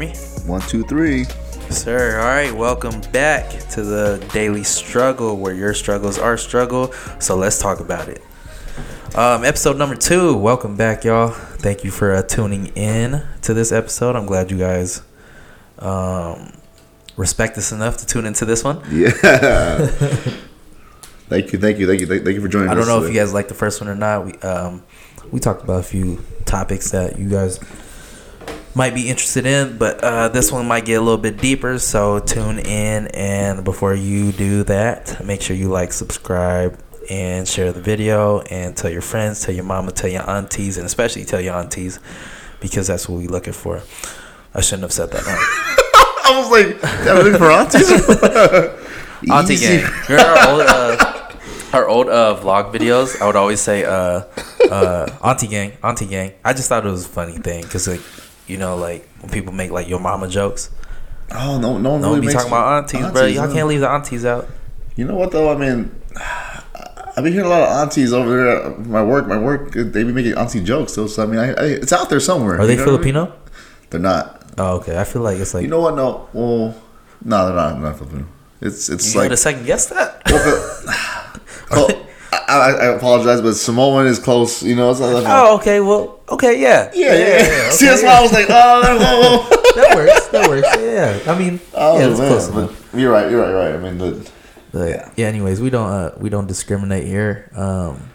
check, mic check. Can you hear me? One, two, three. Sir, all right, welcome back to the Daily Struggle, where your struggles are struggle. So let's talk about it. Um, episode number two. Welcome back, y'all. Thank you for uh, tuning in to this episode. I'm glad you guys um, respect us enough to tune into this one. Yeah. thank you, thank you, thank you, thank, you for joining I don't know if you guys like the first one or not. We um, we talked about a few topics that you guys might be interested in, but uh, this one might get a little bit deeper. So tune in, and before you do that, make sure you like, subscribe, and share the video, and tell your friends, tell your mama, tell your aunties, and especially tell your aunties, because that's what we're looking for. I shouldn't have said that. Huh? I was like, that was for aunties. Auntie Easy. gang. Remember our old, uh, our old uh, vlog videos? I would always say, uh, uh, Auntie gang, Auntie gang. I just thought it was a funny thing because, like, you know, like when people make like your mama jokes. Oh no, no one No really be talking about aunties, bro. Y'all no. can't leave the aunties out. You know what though? I mean, I've been hearing a lot of aunties over there. at My work, my work, they be making auntie jokes. Though, so I mean, I, I, it's out there somewhere. Are they what I mean? Filipino? They're not. Oh, okay. I feel like it's like You know what? No. Well, no, they're not. They're not Filipino. It's it's like, you like to second guess that. Well, I, I, I apologize, but Samoan is close. You know, not oh, okay. Well, okay, yeah, yeah, yeah. yeah. See, okay, that's why I was like, oh, that works. That works. Yeah, I mean, oh yeah, it's man. close enough. But you're right. You're right. You're right. I mean, the, But Yeah. yeah. Anyways, we don't uh, we don't discriminate here. Um,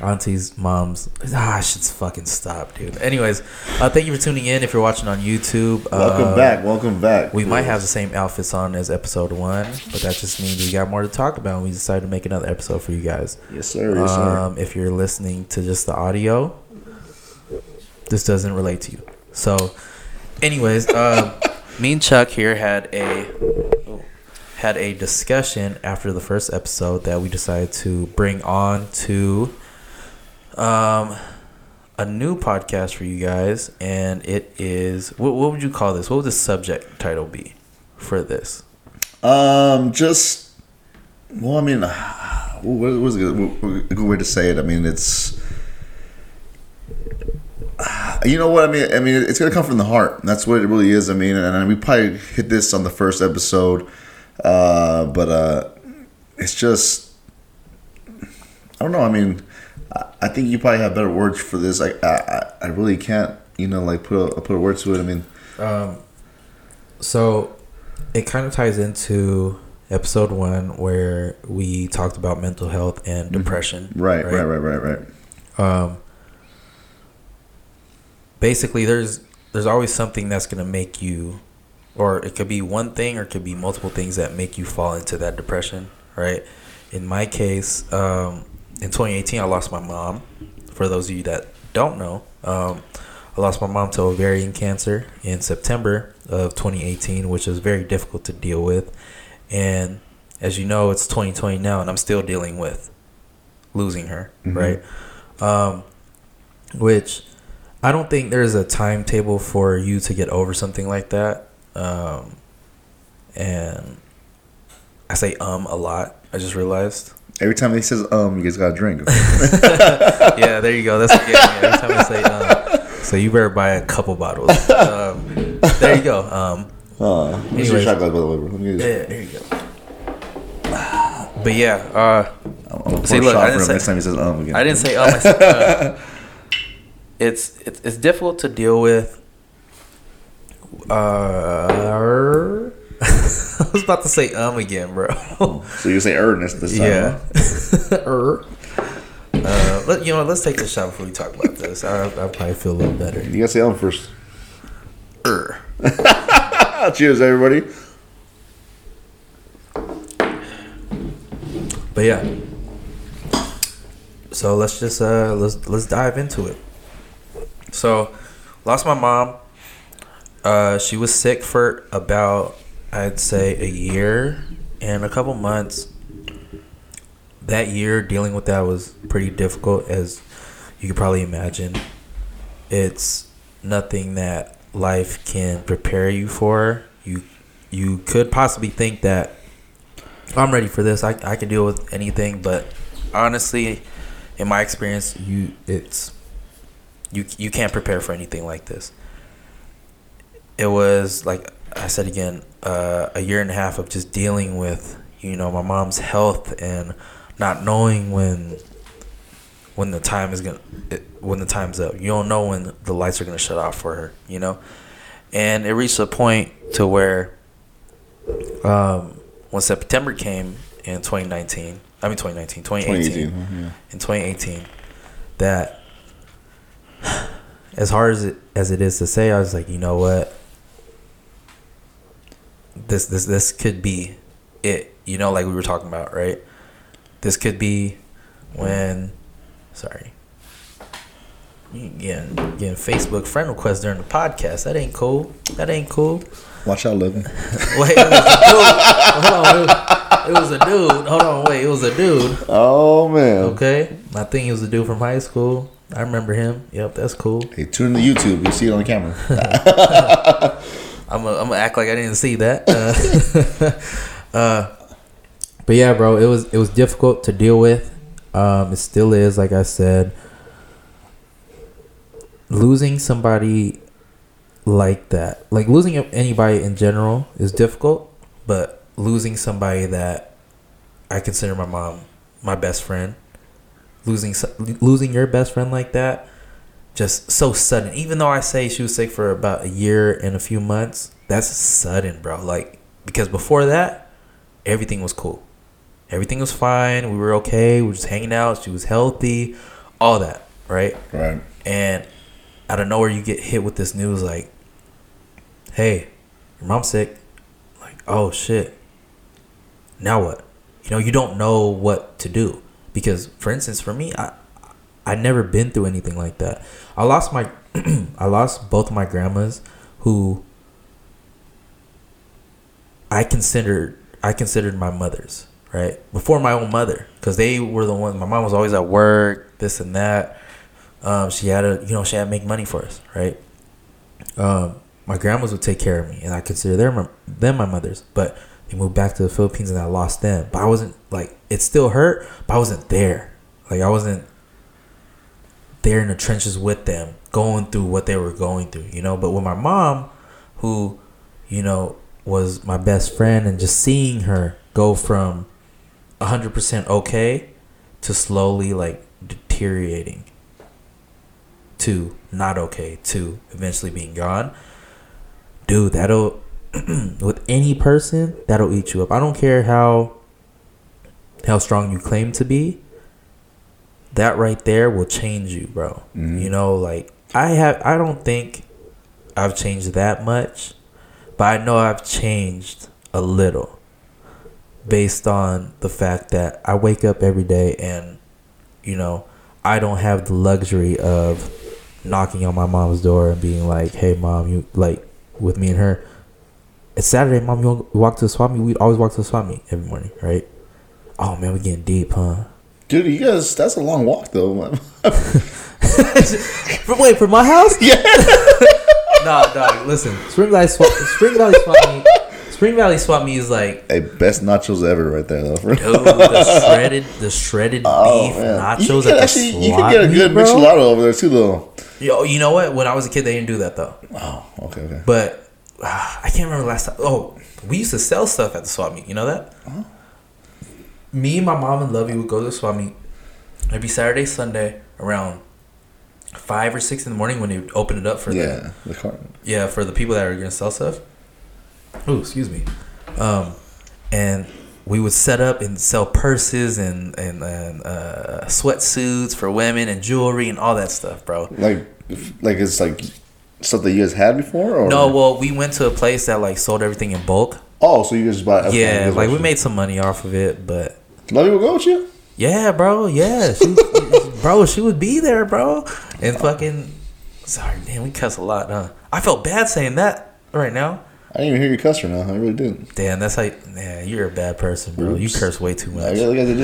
aunties, moms. Ah, shit's fucking stop, dude. Anyways, uh, thank you for tuning in. If you're watching on YouTube, welcome uh, back. Welcome back. We might have the same outfits on as episode one, but that just means we got more to talk about. and We decided to make another episode for you guys. Yes, sir. Yes, sir. Um, if you're listening to just the audio, this doesn't relate to you. So, anyways, uh, me and Chuck here had a had a discussion after the first episode that we decided to bring on to um a new podcast for you guys, and it is what what would you call this? What would the subject title be for this? Um, just well, I mean, what was a good, way to say it? I mean, it's you know what I mean. I mean, it's gonna come from the heart. That's what it really is. I mean, and we probably hit this on the first episode, uh, but uh, it's just I don't know. I mean, I, think you probably have better words for this. I I, I really can't. You know, like put a put a word to it. I mean, Um, so it kind of ties into episode one where we talked about mental health and depression. right, right, right, right, right. Um, basically, there's there's always something that's gonna make you, or it could be one thing, or it could be multiple things that make you fall into that depression. Right. In my case, um, in 2018, I lost my mom. For those of you that don't know, um, I lost my mom to ovarian cancer in September of 2018, which was very difficult to deal with. And as you know, it's 2020 now, and I'm still dealing with losing her, Mhm. right? Um, which I don't think there's a timetable for you to get over something like that. Um, and I say um a lot. I just realized. Every time he says um, you guys got to drink. yeah, there you go. That's what every time I say um. So you better buy a couple bottles. Um, there you go. Um, Uh, what's your shot glass, by the way, bro? Yeah, there you go. But yeah, uh, I'm gonna See, look, I didn't say- next time he says um again. I didn't say um. I said, uh, it's it's it's difficult to deal with. Uh, I was about to say um again, bro. So you say earnest this time. yeah. huh? Er. Uh, let, you know, let's take this shot before we talk about this. I I probably feel a little better. You gotta say um first. Er. Cheers, everybody. But yeah. So let's just uh let's let's dive into it. So lost my mom. Uh she was sick for about I'd say a year and a couple months. That year dealing with that was pretty difficult as you could probably imagine. It's nothing that life can prepare you for. You you could possibly think that I'm ready for this. I I can deal with anything, but honestly, in my experience, you it's you you can't prepare for anything like this. it was like I said again, uh, a year and a half of just dealing with you know my mom's health and not knowing when when the time is gonna it, when the time's up. You don't know when the lights are gonna shut off for her. You know, and it reached a point to where um, when September came in 2019, I mean 2019, 2018, 2018, yeah. in 2018, that as hard as it as it is to say, I was like, you know what, this this this could be it. You know, like we were talking about, right? This could be when, sorry. Getting getting Facebook friend requests during the podcast. That ain't cool. That ain't cool. Watch out, living. Wait, it was a dude. Hold on. It was, it was a dude. Hold on. Wait, it was a dude. Oh man. Okay. I think he was a dude from high school. I remember him. Yep, that's cool. Hey, tune to YouTube. You see it on the camera. I'm gonna I'm act like I didn't see that. Uh, uh, but yeah, bro, it was it was difficult to deal with. Um, it still is, like I said. Losing somebody like that, like losing anybody in general, is difficult. But losing somebody that I consider my mom, my best friend, losing losing your best friend like that, just so sudden. Even though I say she was sick for about a year and a few months, that's sudden, bro. Like because before that, everything was cool. Everything was fine. We were okay. We were just hanging out. She was healthy, all that, right? right. And out of nowhere, you get hit with this news like, "Hey, your mom's sick." Like, oh shit. Now what? You know, you don't know what to do because, for instance, for me, I I never been through anything like that. I lost my I lost both my grandmas who I considered I considered my mothers, right? Before my own mother cuz they were the one my mom was always at work, this and that. Um, she had to, you know, she had to make money for us, right? Um, my grandmas would take care of me, and I consider them my, them my mothers. But they moved back to the Philippines, and I lost them. But I wasn't like it still hurt, but I wasn't there. Like I wasn't there in the trenches with them, going through what they were going through, you know. But with my mom, who, you know, was my best friend, and just seeing her go from hundred percent okay to slowly like deteriorating to not okay to eventually being gone dude that'll with any person that'll eat you up i don't care how how strong you claim to be that right there will change you bro mm-hmm. you know like i have i don't think i've changed that much but i know i've changed a little based on the fact that i wake up every day and you know i don't have the luxury of knocking on my mom's door and being like, "Hey, mom, you like with me and her." It's Saturday, mom. You walk to the swap meet? We always walk to the swap meet every morning, right? Oh man, we getting deep, huh? Dude, you guys, that's a long walk though. For, wait, for my house? yeah. nah, dog. Listen, Spring Valley Swap, Spring Valley Swap Meet, Spring Valley Swap Meet is like, Hey, best nachos ever right there though. dude, the shredded, the shredded Oh, beef man. You nachos can at the actually, you can get a good bro. michelada over there too though. Yo, you know what? When I was a kid, they didn't do that though. Oh, okay, okay. But uh, I can't remember last time. Oh, we used to sell stuff at the swap meet. You know that? Me, and my mom, and Lovey would go to the swap meet every Saturday, Sunday around five or six in the morning when they would open it up for the Yeah, the car. yeah for the people that are gonna sell stuff. Oh, excuse me. Um, and we would set up and sell purses and and, and uh, sweatsuits for women and jewelry and all that stuff, bro. Like, like it's like stuff that you guys had before, or No, well, we went to a place that like sold everything in bulk. Oh, so you guys buy? Yeah, like we made some money off of it, but Lovey will go with you. yeah, bro, yeah, she, bro, she would be there, bro, and fucking. Sorry, man. we cuss a lot, huh? I felt bad saying that right now. I didn't even hear you cuss her now. I really didn't. Damn, that's how. man. you're a bad person, bro. You curse way too much. I guess I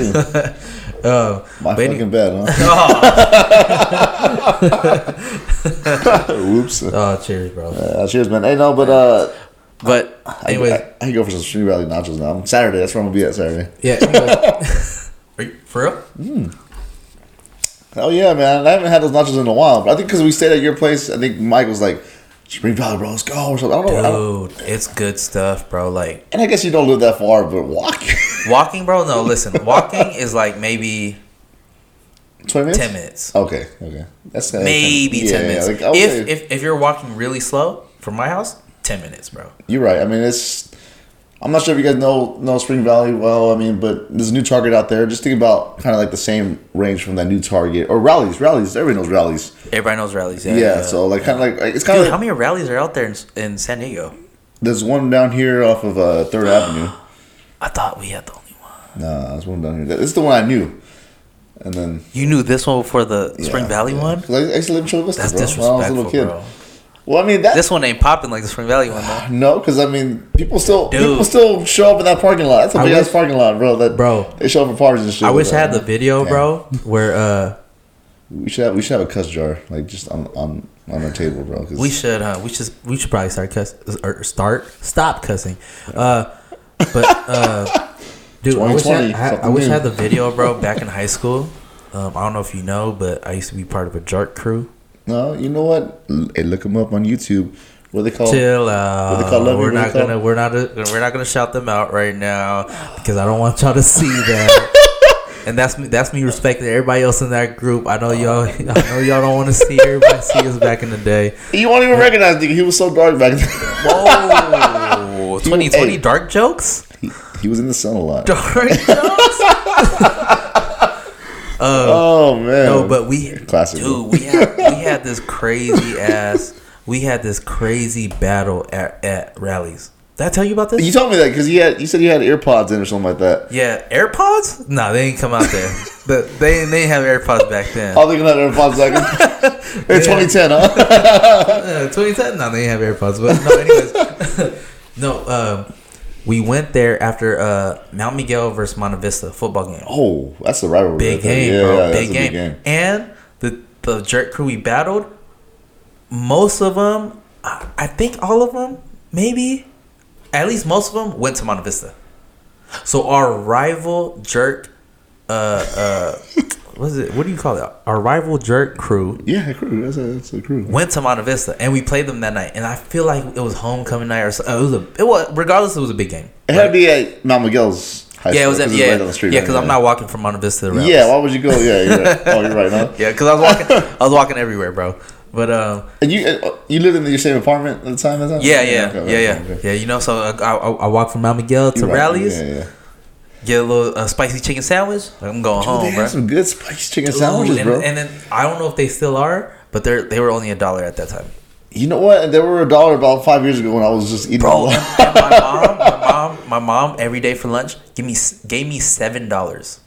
do. Uh, My but any- fucking bad, huh? oh, Whoops. oh, cheers, bro. Uh, cheers, man. Hey, no, but uh, But I, anyways, I, I can go for some Spring Valley nachos now. Saturday, that's where I'm gonna be at Saturday. yeah. Anyway. For real? Oh yeah, man. I haven't had those nachos in a while, but I think because we stayed at your place, I think Mike was like, Spring Valley, bro, let's go or something. I don't know. Dude, it's good stuff, bro. Like and I guess you don't live that far, but walk. walking, bro. No, listen, walking is like maybe 20 minutes? ten minutes, Okay, okay. That's that's maybe kinda- ten yeah, minutes. like, I would if, if if you're walking really slow from my house, ten minutes, bro. You're right. I mean, it's. I'm not sure if you guys know know Spring Valley well. I mean, but there's a new Target out there. Just think about kind of like the same range from that new Target or Rally's. Rally's. Everybody knows Rally's. Everybody knows Rally's. Yeah. Yeah. So like kind of like, like it's kind of how many Rally's are out there in, in San Diego? there's one down here off of uh, Third Avenue. I thought we had the only one. Nah, there's one down here. This is the one I knew. And then You knew this one before the Spring Valley yeah. one? I, used to live in Chula Vista, That's bro, when I was a disrespectful, little kid. bro. Well, I mean that. This one ain't popping like the Spring Valley one, though. no, because I mean, people still Dude. people still show up in that parking lot. That's a big ass parking lot, bro. That Bro. they show up for parties and shit. I wish I like had the video, Yeah. bro, where uh We should have we should have a cuss jar like just on on on our table, bro. 'cause- we should huh? We should we should probably start cuss or start stop cussing. Uh, but uh, dude, I wish I, 2020, I, I wish I had the video, bro. Back in high school, um, I don't know if you know, but I used to be part of a jerk crew. No, you know what? Hey, look them up on YouTube. What they call? Chill out. they call Love we're not gonna we're not we're not gonna shout them out right now because I don't want y'all to see that. And that's me. That's me respecting everybody else in that group. I know y'all. I know y'all don't want to see everybody see us back in the day. You won't even recognize nigga. He was so dark back then. Whoa, 2020 Hey. dark jokes. he, he was in the sun a lot. Dark jokes. Oh man. No, but we, Classic, dude, we had we had this crazy ass. We had this crazy battle at, at Rally's. Did I tell you about this? you told me that because you had you said you had AirPods in or something like that. Yeah, AirPods? No, they didn't come out there. but they they didn't have AirPods back then. I'll think another AirPods like in 2010, huh? Uh, 2010? No, they didn't have AirPods. But no, anyways, no. Um, we went there after uh, Mount Miguel versus Monte Vista football game. Oh, that's the rivalry. Big game, Yeah, bro. yeah, that's big, game. And the the jerk crew we battled, most of them, I I think all of them, maybe, at least most of them went to Monte Vista. So our rival jerk, uh, uh, what is it? What do you call it? Our rival jerk crew Yeah, crew. That's a, that's a crew. went to Monte Vista, and we played them that night. And I feel like it was homecoming night, or so, it was a. It was regardless. It was a big game. It had to be at Mount Miguel's high school. Yeah, it was at yeah, right down the street, yeah. right? Because I'm not walking from Monte Vista to. Yeah, why would you go? Yeah, you're right. Oh, you're right, huh? Yeah, because I was walking. I was walking everywhere, bro. But um, And you uh, you lived in your same apartment at the time? At the time? yeah, yeah, okay, yeah, okay, yeah, okay. yeah. You know, so I, I, I walk from Mount Miguel to right, Rally's, Yeah, yeah. Get a little uh, spicy chicken sandwich. I'm going Dude, home, they bro. had some good spicy chicken Ooh, sandwiches, and, bro. and then I don't know if they still are, but they they were only a dollar at that time. you know what? They were a dollar about five years ago when I was just eating. Bro, my mom, my mom, my mom, every day for lunch, give me gave me seven dollars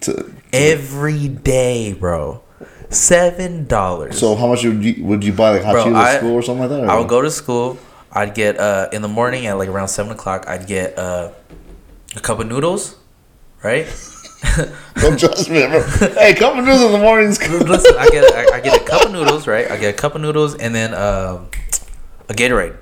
to- every day, bro. Seven dollars. so how much would you would you buy like hot Bro, Cheetos at school or something like that? or- I would go to school. I'd get uh in the morning at like around seven o'clock. I'd get uh a cup of noodles, right? Don't judge me, bro. hey, couple of noodles in the mornings. Listen, I get I, I get a cup of noodles, right? I get a cup of noodles and then um a Gatorade,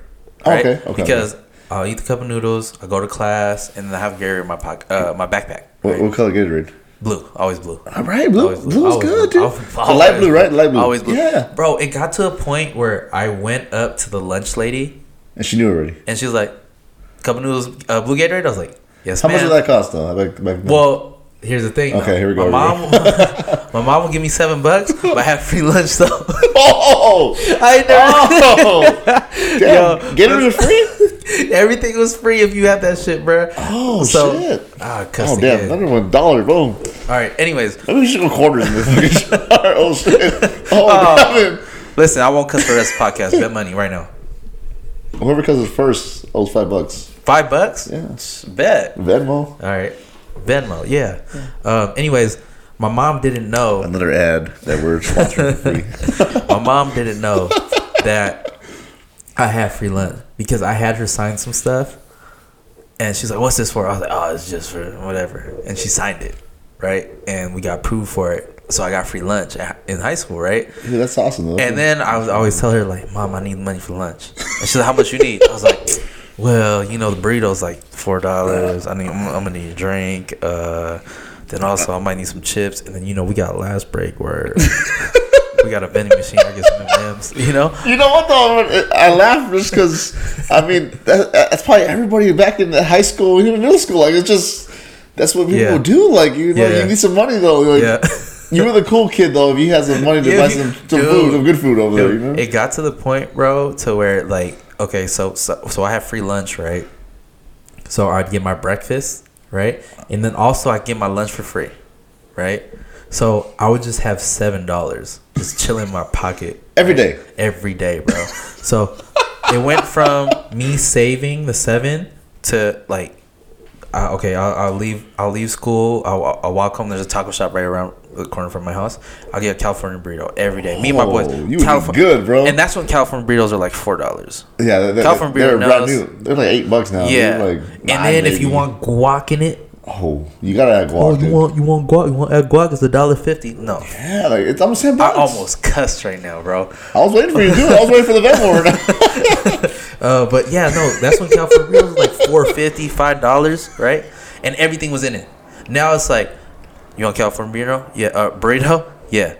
right? Okay, okay. Because I'll eat the cup of noodles. I go to class and then I have Gatorade in my pocket, uh, my backpack. What, right? what color Gatorade? Blue, always blue. All right, blue. Always Blue is always good, blue. dude. Always- light blue, right? Light blue. Always blue. Yeah. Bro, it got to a point where I went up to the lunch lady And she knew already. and she was like, "Cup of noodles, uh, blue Gatorade." I was like, "Yes, How ma'am." much did that cost though? Back, back? Well, here's the thing. Okay, though. here we go, My mom, my mom will give me seven bucks, but I have free lunch though. oh, I never. oh, damn! Yo, Gatorade was free. Everything was free if you had that shit, bro. Oh So- shit! Ah, Oh damn! again. Another one dollar. Boom. All right. Anyways, Maybe we should go quarters in this. oh shit! Oh. Gavin. listen, I won't cuss for the rest of the podcast. Bet money right now. Whoever in first owes five bucks. Five bucks. Yeah. Bet. Venmo. All right. Venmo. Yeah. Um. Anyways, my mom didn't know. Another ad that we're sponsoring free. my mom didn't know that I had free lunch because I had her sign some stuff, and she's like, "What's this for?" I was like, "Oh, it's just for whatever," and she signed it, right? And we got approved for it, so I got free lunch at- in high school, right? That's awesome though. And then I was always tell her like, "Mom, I need money for lunch," and she's like, "How much you need?" I was like. Well, you know the burrito's like four dollars. I need. I'm, I'm gonna need a drink. Uh, then also I might need some chips. And then you know we got last break where we got a vending machine. I get some M&Ms. You know. You know what though? I laugh just because I mean that, that's probably everybody back in the high school, even middle school. Like it's just that's what people Yeah. do. Like you know, Yeah. you need some money though. Like, Yeah. You were the cool kid though. If you had some money to Yeah, buy some, some dude. food, some good food over there, you know. It got to the point, bro, to where like, okay, so so, so I have free lunch, right? So I'd get my breakfast, right, and then also I get my lunch for free, right? So I would just have seven dollars just chill in my pocket Every day. every day, bro. so it went from me saving the seven to like, uh, okay, I'll, I'll leave. I'll leave school. I'll, I'll walk home. There's a taco shop right around the corner from my house. I'll get a California burrito every day. Me and my boys. Oh, you good, bro. And that's when California burritos are like four dollars. Yeah, they're, they're, California they're brand new. They're like eight bucks now. Yeah. Like and then if you want guac in it, oh, you gotta add guac. oh, you dude. want you want guac? You want add guac? It's a dollar fifty. No, Yeah, like it's almost ten I almost cussed right now, bro. I was waiting for you to do it. I was waiting for the Venmo. Uh, but yeah, no, that's when California burritos was like four fifty, five dollars, right? And everything was in it. Now it's like, you want California burrito? Yeah, uh, burrito? Yeah.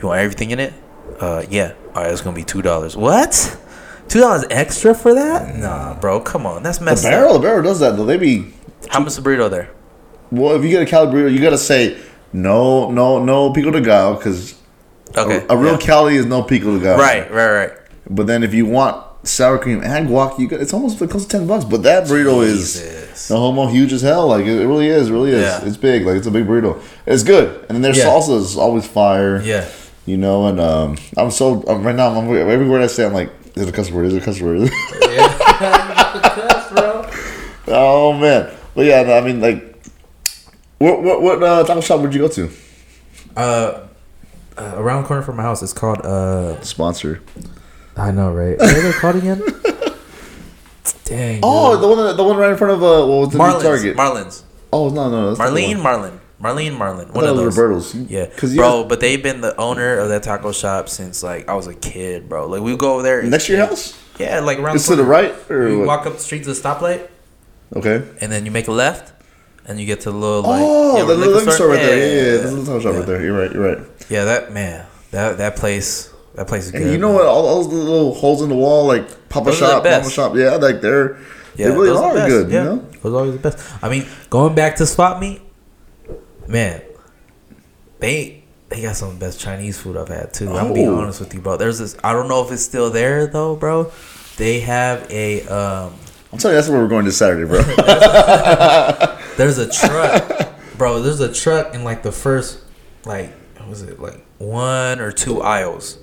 You want everything in it? Uh, yeah. All right, it's gonna be two dollars. What? Two dollars extra for that? Nah, bro, come on, that's messed the barrel, up. the barrel does that though. They be How much is the burrito there? well. If you get a Cali burrito, you gotta say no, no, no pico de gallo because Okay, a, a real yeah. Cali is no pico de gallo. right, right, right. But then if you want sour cream and guac, you got it's almost it to ten bucks. But that burrito Jesus. is no homo huge as hell. Like it, it really is, really is. Yeah. It's big. Like it's a big burrito. It's good, and then their Yeah. salsa is always fire. Yeah. You know, and um, I'm so um, right now. I'm, every word I say, I'm like, is it a cuss word? Is it a cuss word? oh man, but yeah, no, I mean, like, what what what uh, taco shop would you go to? Uh, uh, around the corner from my house, it's called uh. Sponsor. I know, right? What are they called again? Dang. Oh, dude. the one that- the one right in front of uh, what was the new Marlins. Target? Marlins. oh no no, that's not the Marlene. Marlin, Marlene, Marlin. One of it was those. Roberto's. Yeah, because bro. But they've been the owner of that taco shop since like I was a kid, bro. Like we go over there next to your house. Yeah, like around. It's to the right or You what? walk up the street to the stoplight, Okay. and then you make a left, and you get to the little like. Oh, yeah, the little liquor store right there. Yeah, yeah, yeah, the little taco shop yeah. right there. You're right. You're right. Yeah, that man, that that place, that place is good. And you know what? All, all those little holes in the wall, like Papa Those Shop, Mama best. Shop. Yeah, like they're Yeah, they really are good. Yeah, You know. those are always the best. I mean, going back to swap meet, man, they they got some of the best Chinese food I've had too. I'm gonna be Oh. honest with you, bro. There's this. I don't know if it's still there though, bro. They have a um. I'm telling you, that's where we're going this Saturday, bro. There's a truck, bro. There's a truck in like the first, like, what was it like one or two aisles?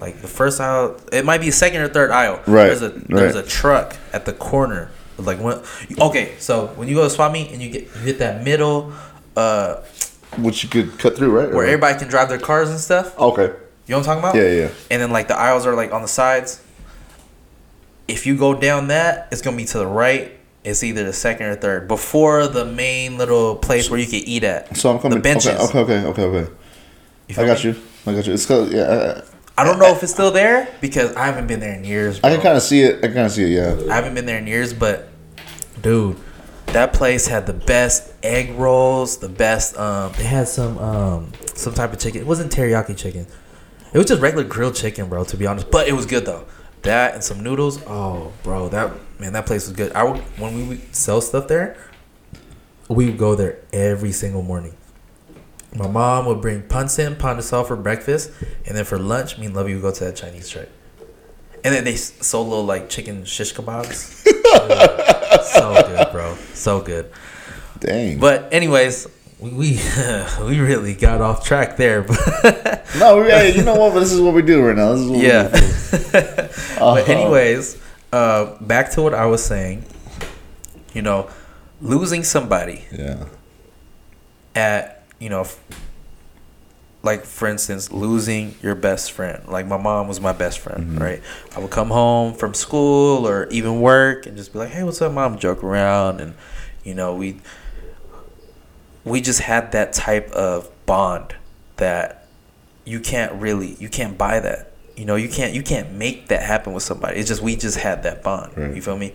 Like the first aisle, it might be second or third aisle. Right, There's a there's right. a truck at the corner. Like when, okay, so when you go to swap meet and you get you hit that middle, uh, Which you could cut through, right? where Or- everybody can drive their cars and stuff. Okay. You know what I'm talking about? Yeah, yeah. And then like the aisles are like on the sides. If you go down that, it's gonna be to the right. It's either the second or third before the main little place where you can eat at. So I'm coming. The benches. Okay, okay, okay, okay. You I got me? you. I got you. It's cause yeah. uh, I don't know if it's still there because I haven't been there in years. I can kind of see it. I can kind of see it. Yeah. I haven't been there in years, but dude, that place had the best egg rolls, the best. Um, they had some um some type of chicken. It wasn't teriyaki chicken. It was just regular grilled chicken, bro. To be honest, but it was good though. That and some noodles. Oh, bro, that man, that place was good. I would when we would sell stuff there, we would go there every single morning. My mom would bring pancit, pan de sal for breakfast, and then for lunch, me and Lovey would go to that Chinese truck. And then they s- sold little like chicken shish kebabs. So good, bro. So good. Dang. But anyways, we we, we really got off track there. No, we, hey, you know what? But this is what we do right now. This is what yeah. We do. but anyways, uh, back to what I was saying. You know, losing somebody Yeah. at you know f- like for instance losing your best friend. Like my mom was my best friend mm-hmm. right? I would come home from school or even work and just be like hey what's up mom? Joke around and you know we we just had that type of bond that you can't really you can't buy that. You know you can't you can't make that happen with somebody. It's just we just had that bond. Right. you feel me?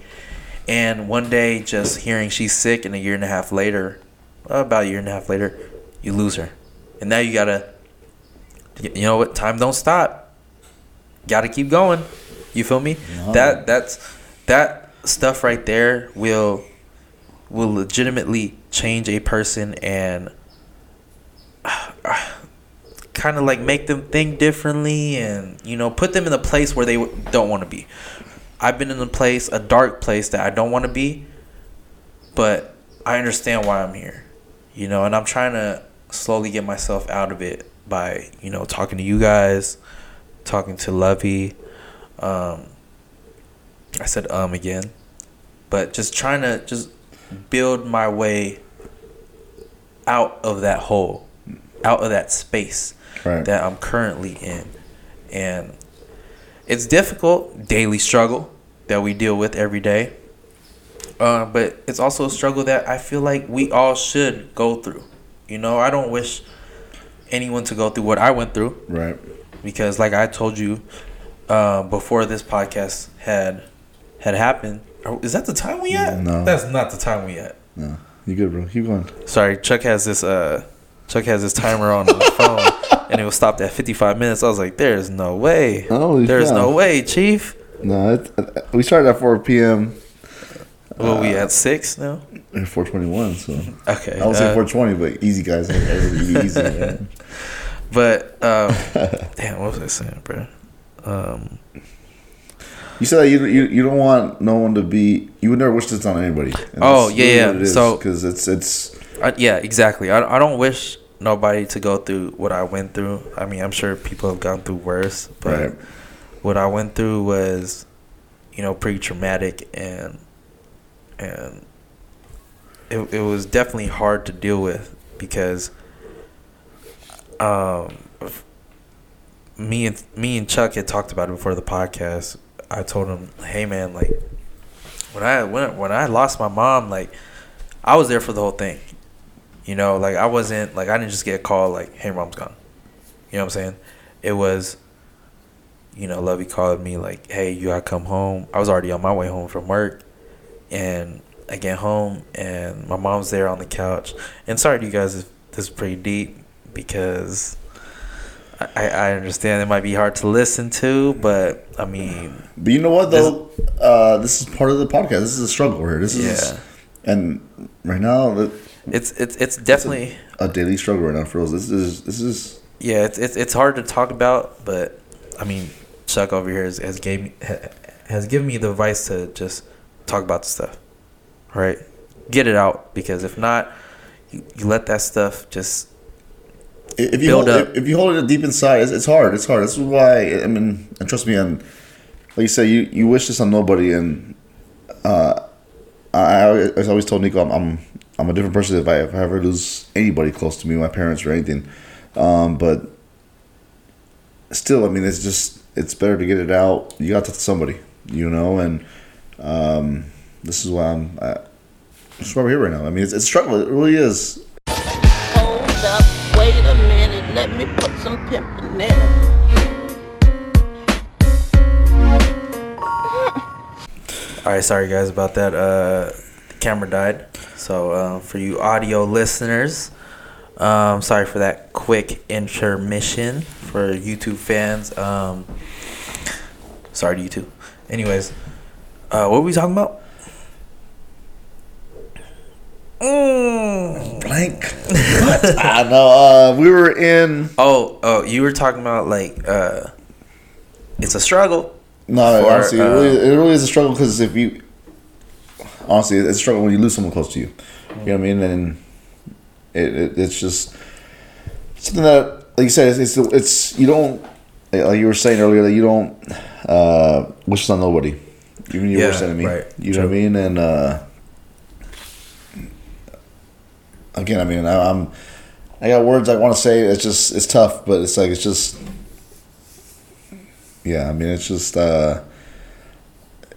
And one day just hearing she's sick and a year and a half later about a year and a half later you lose her and now you gotta you know what? Time don't stop. Got to keep going. You feel me? No. That that's that stuff right there will will legitimately change a person and kind of like make them think differently and you know put them in a place where they w- don't want to be. I've been in a place, a dark place that I don't want to be, but I understand why I'm here. You know, and I'm trying to slowly get myself out of it by, you know, talking to you guys, talking to Lovey. Um I said um again. But just trying to just build my way out of that hole, out of that space Right. that I'm currently in. And it's difficult, daily struggle that we deal with every day. Uh, but it's also a struggle that I feel like we all should go through. You know, I don't wish anyone to go through what I went through Right. because, like I told you uh, before this podcast had had happened. Is that the time we at? No. that's not the time we at. No. You good, bro? Keep going. Sorry, Chuck has this uh Chuck has this timer on his phone and it was stopped at 55 minutes. I was like, there's no way. Holy there's cow. no way, chief. No, it, we started at 4 p.m. Well, we at 6 now? At 421, so Okay. I was saying uh, 420, but easy, guys. Be easy, man. but um damn, what was I saying, bro? Um You said that you, you you don't want no one to be. You would never wish this on anybody. And Oh, yeah, yeah. So- because it's it's I, yeah, exactly. I, I don't wish nobody to go through what I went through. I mean, I'm sure people have gone through worse, but Right. what I went through was, you know, pretty traumatic and and it it was definitely hard to deal with because um me and me and Chuck had talked about it before the podcast. I told him, "Hey man, like when I when when I lost my mom, like I was there for the whole thing. You know, like I wasn't like I didn't just get a call like, "Hey, mom's gone." You know what I'm saying? It was you know, Lovey called me like, "Hey, you gotta come home." I was already on my way home from work, and I get home and my mom's there on the couch. And sorry to you guys if this is pretty deep because I, I understand it might be hard to listen to, but I mean, But you know what though? Uh, this is part of the podcast. This is a struggle here. This is Yeah. and right now it's it's it's definitely a daily struggle right now for us. This is this is yeah, it's it's it's hard to talk about, but I mean, Chuck over here has, has gave me has given me the advice to just talk about the stuff, right? Get it out because if not, you, you let that stuff just if you Build hold, up. If, you hold it deep inside, it's, it's hard. It's hard. This is why I mean, and trust me, and like you say, you, you wish this on nobody, and uh, I, I always- told Nico, I'm, I'm I'm a different person if I if I ever lose anybody close to me, my parents or anything. Um, but still, I mean, it's just it's better to get it out. You got to to somebody, you know, and um, this is why I'm. I, this is why we're here right now. I mean, it's, it's a struggle. It really is. Hold up, wait a minute, let me put some pimpin' in it. All right, sorry guys about that. Uh, the camera died. So uh, for you audio listeners, um, sorry for that quick intermission. For YouTube fans, um, sorry to you too. Anyways, uh, what were we talking about? Mm. Blank. what? I know. Uh, we were in. Oh, oh, you were talking about like uh, it's a struggle. No, For, honestly, it, uh, really, it really is a struggle because if you, honestly, it's a struggle when you lose someone close to you. You know what I mean? And it, it it's just something that, like you said, it's it's, it's you don't like you were saying earlier that you don't uh, wish on nobody, even your Yeah, worst enemy. right. You know what I mean? And uh, again, I mean, I, I'm I got words I want to say. It's just it's tough, but it's like it's just yeah. I mean, it's just uh,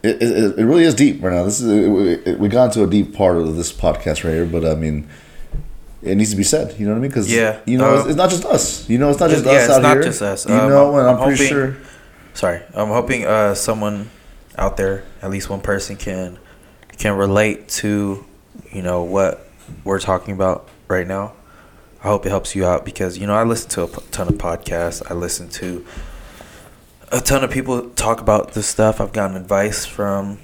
it, it it really is deep right now. This is it, it, we got into a deep part of this podcast right here, but I mean. It needs to be said, you know what I mean? Because Yeah, you know, it's, um, it's not just us. You know, it's not just yeah, us it's out not here. just us. You Um, know, and I'm, I'm pretty hoping- sure. Sorry, I'm hoping uh, someone out there, at least one person, can can relate to, you know, what we're talking about right now. I hope it helps you out because you know I listen to a ton of podcasts. I listen to a ton of people talk about this stuff. I've gotten advice from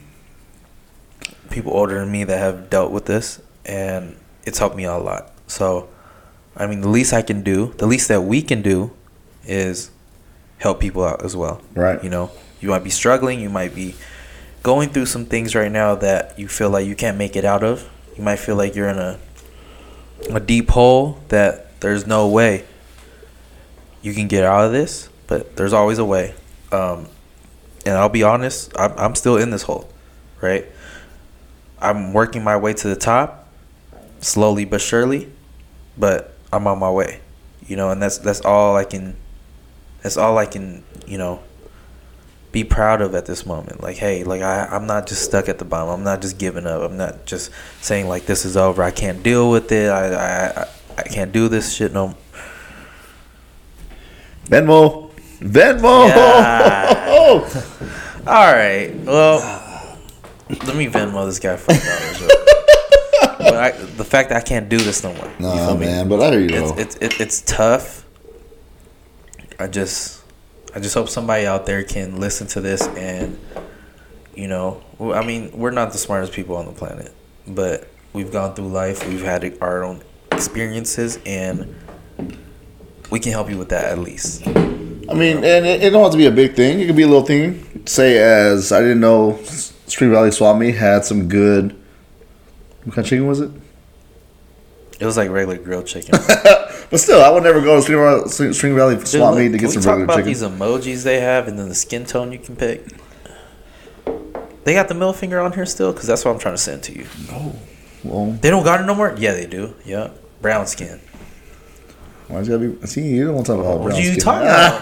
people older than me that have dealt with this, and it's helped me out a lot. So, I mean, the least I can do, the least that we can do, is help people out as well. Right. You know, you might be struggling. You might be going through some things right now that you feel like you can't make it out of. You might feel like you're in a a deep hole that there's no way you can get out of this, but there's always a way. Um, and I'll be honest, I'm, I'm still in this hole, right? I'm working my way to the top, slowly but surely, but I'm on my way, you know, and that's that's all I can, that's all I can, you know, be proud of at this moment. Like, hey, like I, I'm not just stuck at the bottom. I'm not just giving up. I'm not just saying like this is over. I can't deal with it. I, I, I, can't do this shit no. Venmo, Venmo. Yeah. All right. Well, let me Venmo this guy five dollars. but I, the fact that I can't do this no more. Nah, feel me? man, but I hear you. It's it's it's tough. I just I just hope somebody out there can listen to this and you know, I mean, we're not the smartest people on the planet, but we've gone through life. We've had our own experiences and we can help you with that at least. I mean, and it, it don't have to be a big thing. It could be a little thing. Say, as I didn't know, Spring Valley Swap Meet had some good. What kind of chicken was it? It was like regular grilled chicken. But still, I would never go to Spring Valley, Spring Valley Dude, Swap Meet to get we some talk regular about chicken. these emojis they have and then the skin tone you can pick? They got the middle finger on here still, because that's what I'm trying to send to you. Well, They don't got it no more. Yeah, they do. Yeah, brown skin. why's it gotta be? See, you don't want to talk about What brown are you skin. talking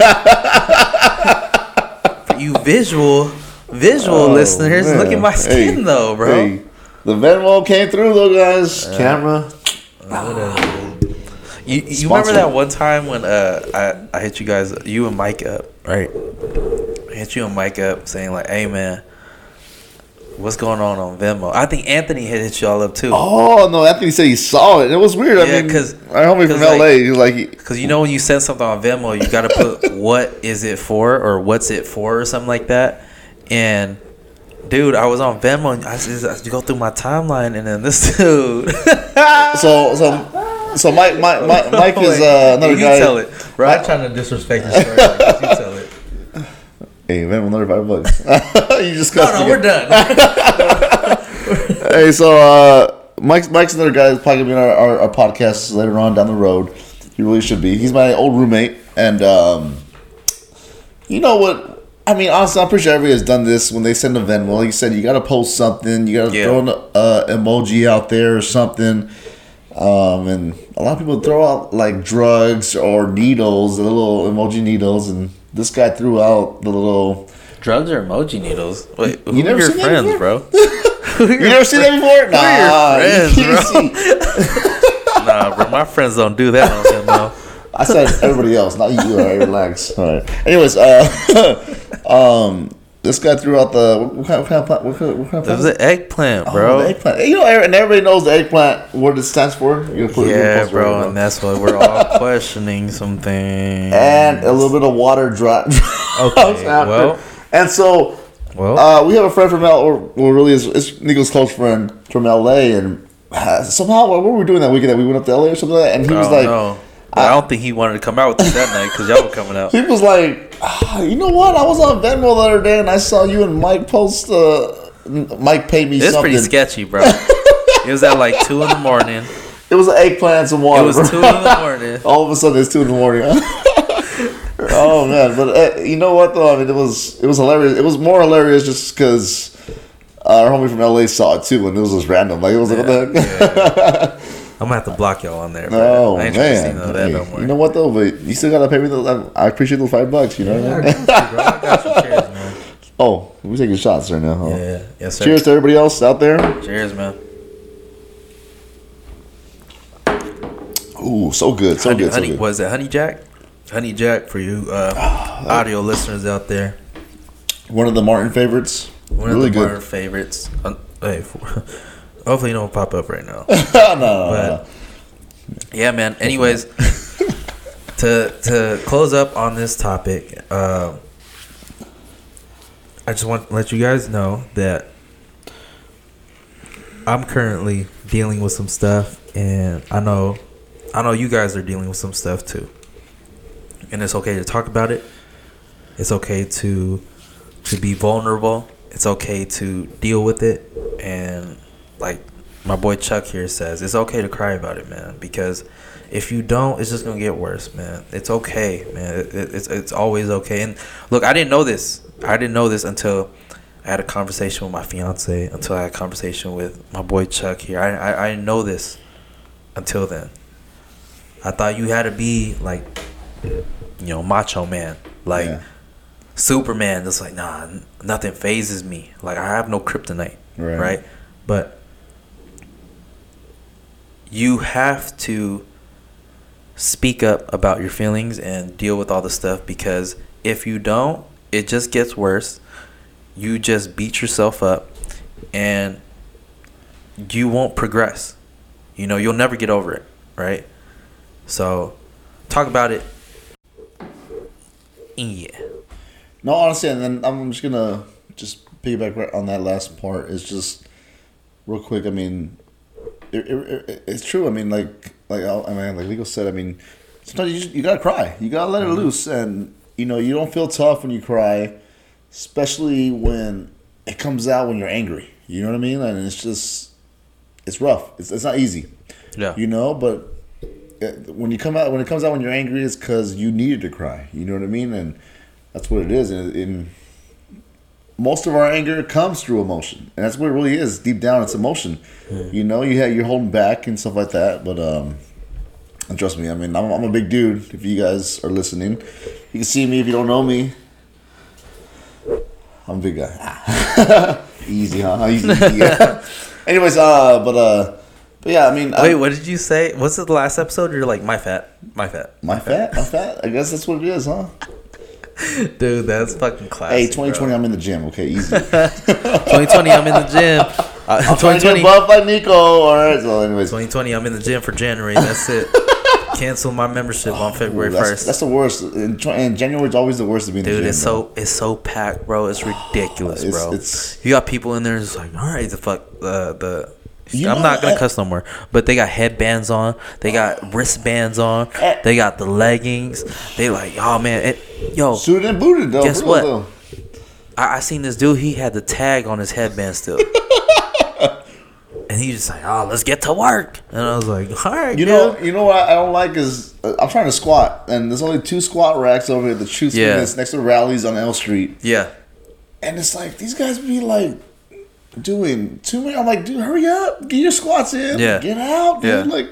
about? For you visual, visual Oh, listeners, look at my skin Hey, though, bro. Hey, the Venmo came through though, guys. Uh, Camera. You, you remember that one time when uh I, I hit you guys you and Mike up right? I hit you and Mike up saying like, "Hey man, what's going on on Venmo?" I think Anthony had hit y'all up too. Oh no, Anthony said he saw it. It was weird. I Yeah, mean, 'cause- our homie from like- LA, he's like, Cause you know when you send something on Venmo, you gotta put what is it for or what's it for or something like that. And dude, I was on Venmo and I just, I go through my timeline and then this dude. so so so Mike Mike Mike, Mike is uh, another you guy. tell it, bro. I'm trying to disrespect your story. like you tell it. Hey, Venmo another five bucks. you just No, cussed no, again. we're done. Hey, so uh, Mike's Mike's another guy that's probably gonna be on our, our, our podcast later on down the road. He really should be. He's my old roommate, and um, you know what? I mean, honestly, I'm pretty sure everybody has done this when they send a Venmo. Like you said, you got to post something. You got to Yeah. throw an uh, emoji out there or something. Um, and a lot of people throw out like drugs or needles, the little emoji needles, and this guy threw out the little. Drugs or emoji needles? Wait, who You are never your friends, bro? You never seen that before? Nah, friends, bro? nah, bro, my friends don't do that on Venmo. I said everybody else, not you. All right, relax. All right. Anyways, uh, um, this guy threw out the what, what kind of what kind of, what kind of, what kind It was an eggplant, Oh, bro. the eggplant. You know, and everybody knows the eggplant. What it stands for. You put, yeah, post it bro, right and that's why we're all questioning something. and a little bit of water drop. Okay, well. and so well, uh, we have a friend from L, or well, really, is it's Nico's close friend from LA, and uh, somehow what were we doing that weekend? That we went up to LA or something, like that? and he was like. know. I don't think he wanted to come out with us that night because y'all were coming out. He was like, ah, you know what? I was on Venmo the other day and I saw you and Mike post. Uh, Mike paid me It's something. pretty sketchy, bro. it was at like two in the morning. It was an eggplant and water. It was bro. two in the morning. All of a sudden, it's two in the morning. oh man! But uh, you know what though? I mean, it was it was hilarious. It was more hilarious just because our homie from LA saw it too, and it was just random. Like it was like, what the heck? I'm gonna have to block y'all on there. Bro. Oh I ain't trying to see man! none of that Hey, no more. you know what though? But you still gotta pay me. The, I appreciate those five bucks. You know. Yeah, what I I mean? got you. I got. Cheers, man. Oh, we're taking shots right now. Huh? Yeah, yes, sir. Cheers to everybody else out there. Cheers, man. Ooh, so good, so honey, good, so honey good. was it Honey Jack? Honey Jack for you uh, audio listeners out there. One of the Martin favorites. One really of the good. Martin favorites. Uh, hey, hopefully you don't pop up right now. no, But no. yeah, man. Anyways, to to close up on this topic, um, I just want to let you guys know that I'm currently dealing with some stuff, and I know, I know you guys are dealing with some stuff too. And it's okay to talk about it. It's okay to to be vulnerable. It's okay to deal with it, and like my boy Chuck here says, it's okay to cry about it, man. Because if you don't, it's just gonna get worse, man. It's okay, man. It, it, it's it's always okay. And look, I didn't know this. I didn't know this until I had a conversation with my fiance. Until I had a conversation with my boy Chuck here. I I, I didn't know this until then. I thought you had to be like, you know, macho man, like Yeah. Superman. That's like, nah, nothing phases me. Like I have no kryptonite, Right. right? But you have to speak up about your feelings and deal with all the stuff because if you don't, it just gets worse. You just beat yourself up and you won't progress. You know, you'll never get over it, right? So, talk about it. Yeah. No, honestly, and then I'm just gonna just piggyback right on that last part. Is just real quick. I mean, it, it, it, it's true. I mean, like like I mean, like legal said. I mean, sometimes you just, you gotta cry. You gotta let it loose, and you know you don't feel tough when you cry, especially when it comes out when you're angry. You know what I mean? And it's just it's rough. It's it's not easy. Yeah. You know, but uh, when you come out when it comes out when you're angry, it's because you needed to cry. You know what I mean? And that's what it is. And, and most of our anger comes through emotion, and that's what it really is. Deep down, it's emotion. You know, you have, you're holding back and stuff like that. But um, and trust me, I mean, I'm, I'm a big dude. If you guys are listening, you can see me if you don't know me. I'm a big guy. easy, huh? Easy. Yeah. Anyways, uh, but uh, but yeah, I mean, Wait, what did you say? What's the last episode? You're like, my fat, my fat. My fat, my fat. I guess that's what it is, huh? Dude, that's fucking classic. Hey, 2020, I'm in the gym. Okay, easy. 2020, I'm in the gym. Uh, I'm 2020, get buffed by Nico. All right. So, anyways, 2020, I'm in the gym for January. That's it. Cancel my membership on February that's, 1st. that's the worst. And, and January is always the worst to be in the Dude, gym. it's bro. so it's so packed, bro. It's ridiculous, It's- bro. it's- you got people in there It's like, all right, the fuck, uh, the. You I'm not gonna I- cuss no more, but they got headbands on, they got wristbands on, they got the leggings. They like, oh man, it, yo, suited and booted though. Guess what? though. I, I seen this dude. He had the tag on his headband still, and he just like, "Oh, let's get to work." And I was like, "All right, You yeah." know, you know what I don't like is uh, I'm trying to squat, and there's only two squat racks over here. the Truth Yeah. Next to Rally's on L Street, yeah, and it's like these guys be like doing too many. I'm like, dude, hurry up, get your squats in, Yeah. get out, dude. Yeah. Like,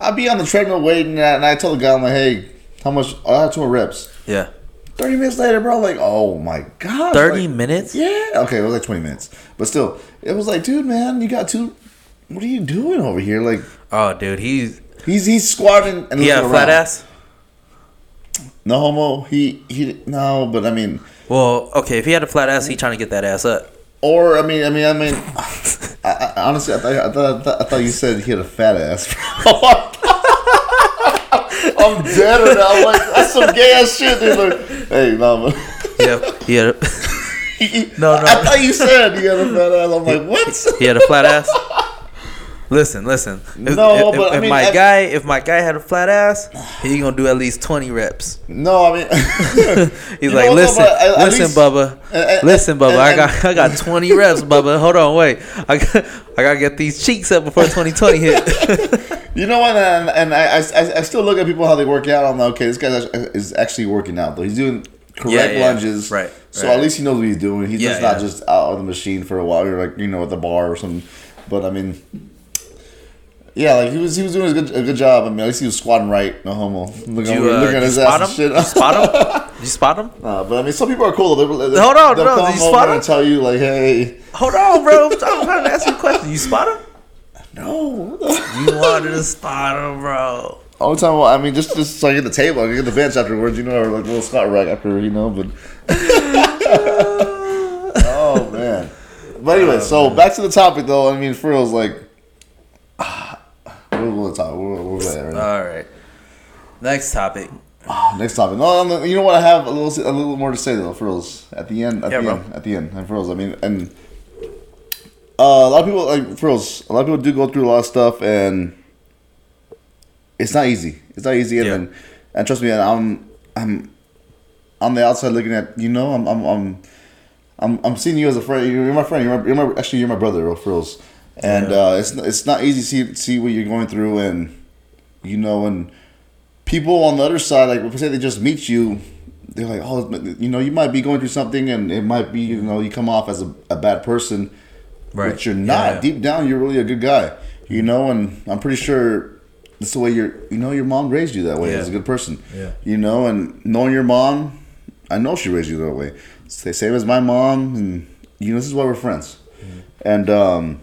I'd be on the treadmill waiting, and I tell the guy, I'm like, hey, how much? I have two more reps. yeah. 30 minutes later, bro, like, oh my god. Thirty like, minutes. Yeah. Okay, it was like 20 minutes. But still, it was like, dude, man, you got two. What are you doing over here? Like, Oh, dude, he's he's he's squatting and he had a flat around. ass. No homo. He he. No, but I mean, Well, okay, if he had a flat ass, he trying to get that ass up. Or I mean, I mean, I mean. I, I, honestly, I thought, I thought I thought I thought you said he had a fat ass. I'm dead right now. I'm like, that's some gay ass shit, dude. Like, hey, mama. Yeah, he had a, No, no. I thought you said he had a fat ass. I'm like, what? he had a flat ass. Listen, listen. If, No, if, but I mean, if my I- guy, if my guy had a flat ass, he gonna do at least twenty reps. No, I mean, He's like, know listen, at listen, least- Bubba, and- listen, Bubba. and- I and- got, I got twenty reps, Bubba. Hold on, wait. I got, I gotta get these cheeks up before twenty twenty hit. You know what? And, and I, I, I still look at people how they work out. I'm like, okay, this guy is actually working out though. He's doing correct Yeah, yeah. lunges, Right, So right. at least he knows what he's doing. He's Yeah, just not just out on the machine for a while, You're like you know at the bar or something. But I mean, yeah, like he was he was doing a good, a good job. I mean, at least he was squatting right. No homo. Looking, you, uh, looking at his spot ass him? and Did you shit. spot him? Did you spot him? Uh, but I mean, some people are cool. They'll, they'll, Hold on, they'll come did you spot him? and tell you like, hey, Hold on, bro. I'm trying to ask you a question. You spot him? no. You wanted to spot him, bro. All the time, I mean, just just so I get the table, I get the bench afterwards, you know, or like a little squat rack after, you know. But oh man. But anyway, so back to the topic though. I mean, for real, it's like, we'll, talk. We'll, we'll right All right. Next topic. Next topic. No, you know what? I have a little, a little more to say though. For reals, at the end, at Yeah, the bro. end, at the end, and for reals. I mean, and uh, a lot of people like for reals. A lot of people do go through a lot of stuff, and it's not easy. It's not easy, and Yeah. and, and trust me, and I'm I'm on the outside looking at you know I'm I'm I'm I'm, I'm seeing you as a friend. You're my friend. You're my, you're my actually you're my brother, bro, for reals. And Yeah. uh, it's it's not easy to see see what you're going through, and you know, and people on the other side, like if say they just meet you, they're like, oh, you know, you might be going through something, and it might be, you know, you come off as a, a bad person, Right. but you're not. Yeah, yeah. Deep down, you're really a good guy, you know. And I'm pretty sure that's the way you're, you know, your mom raised you that way as a good person, Yeah. you know. And knowing your mom, I know she raised you that way. It's the same as my mom, and you know, this is why we're friends. Mm-hmm. And um,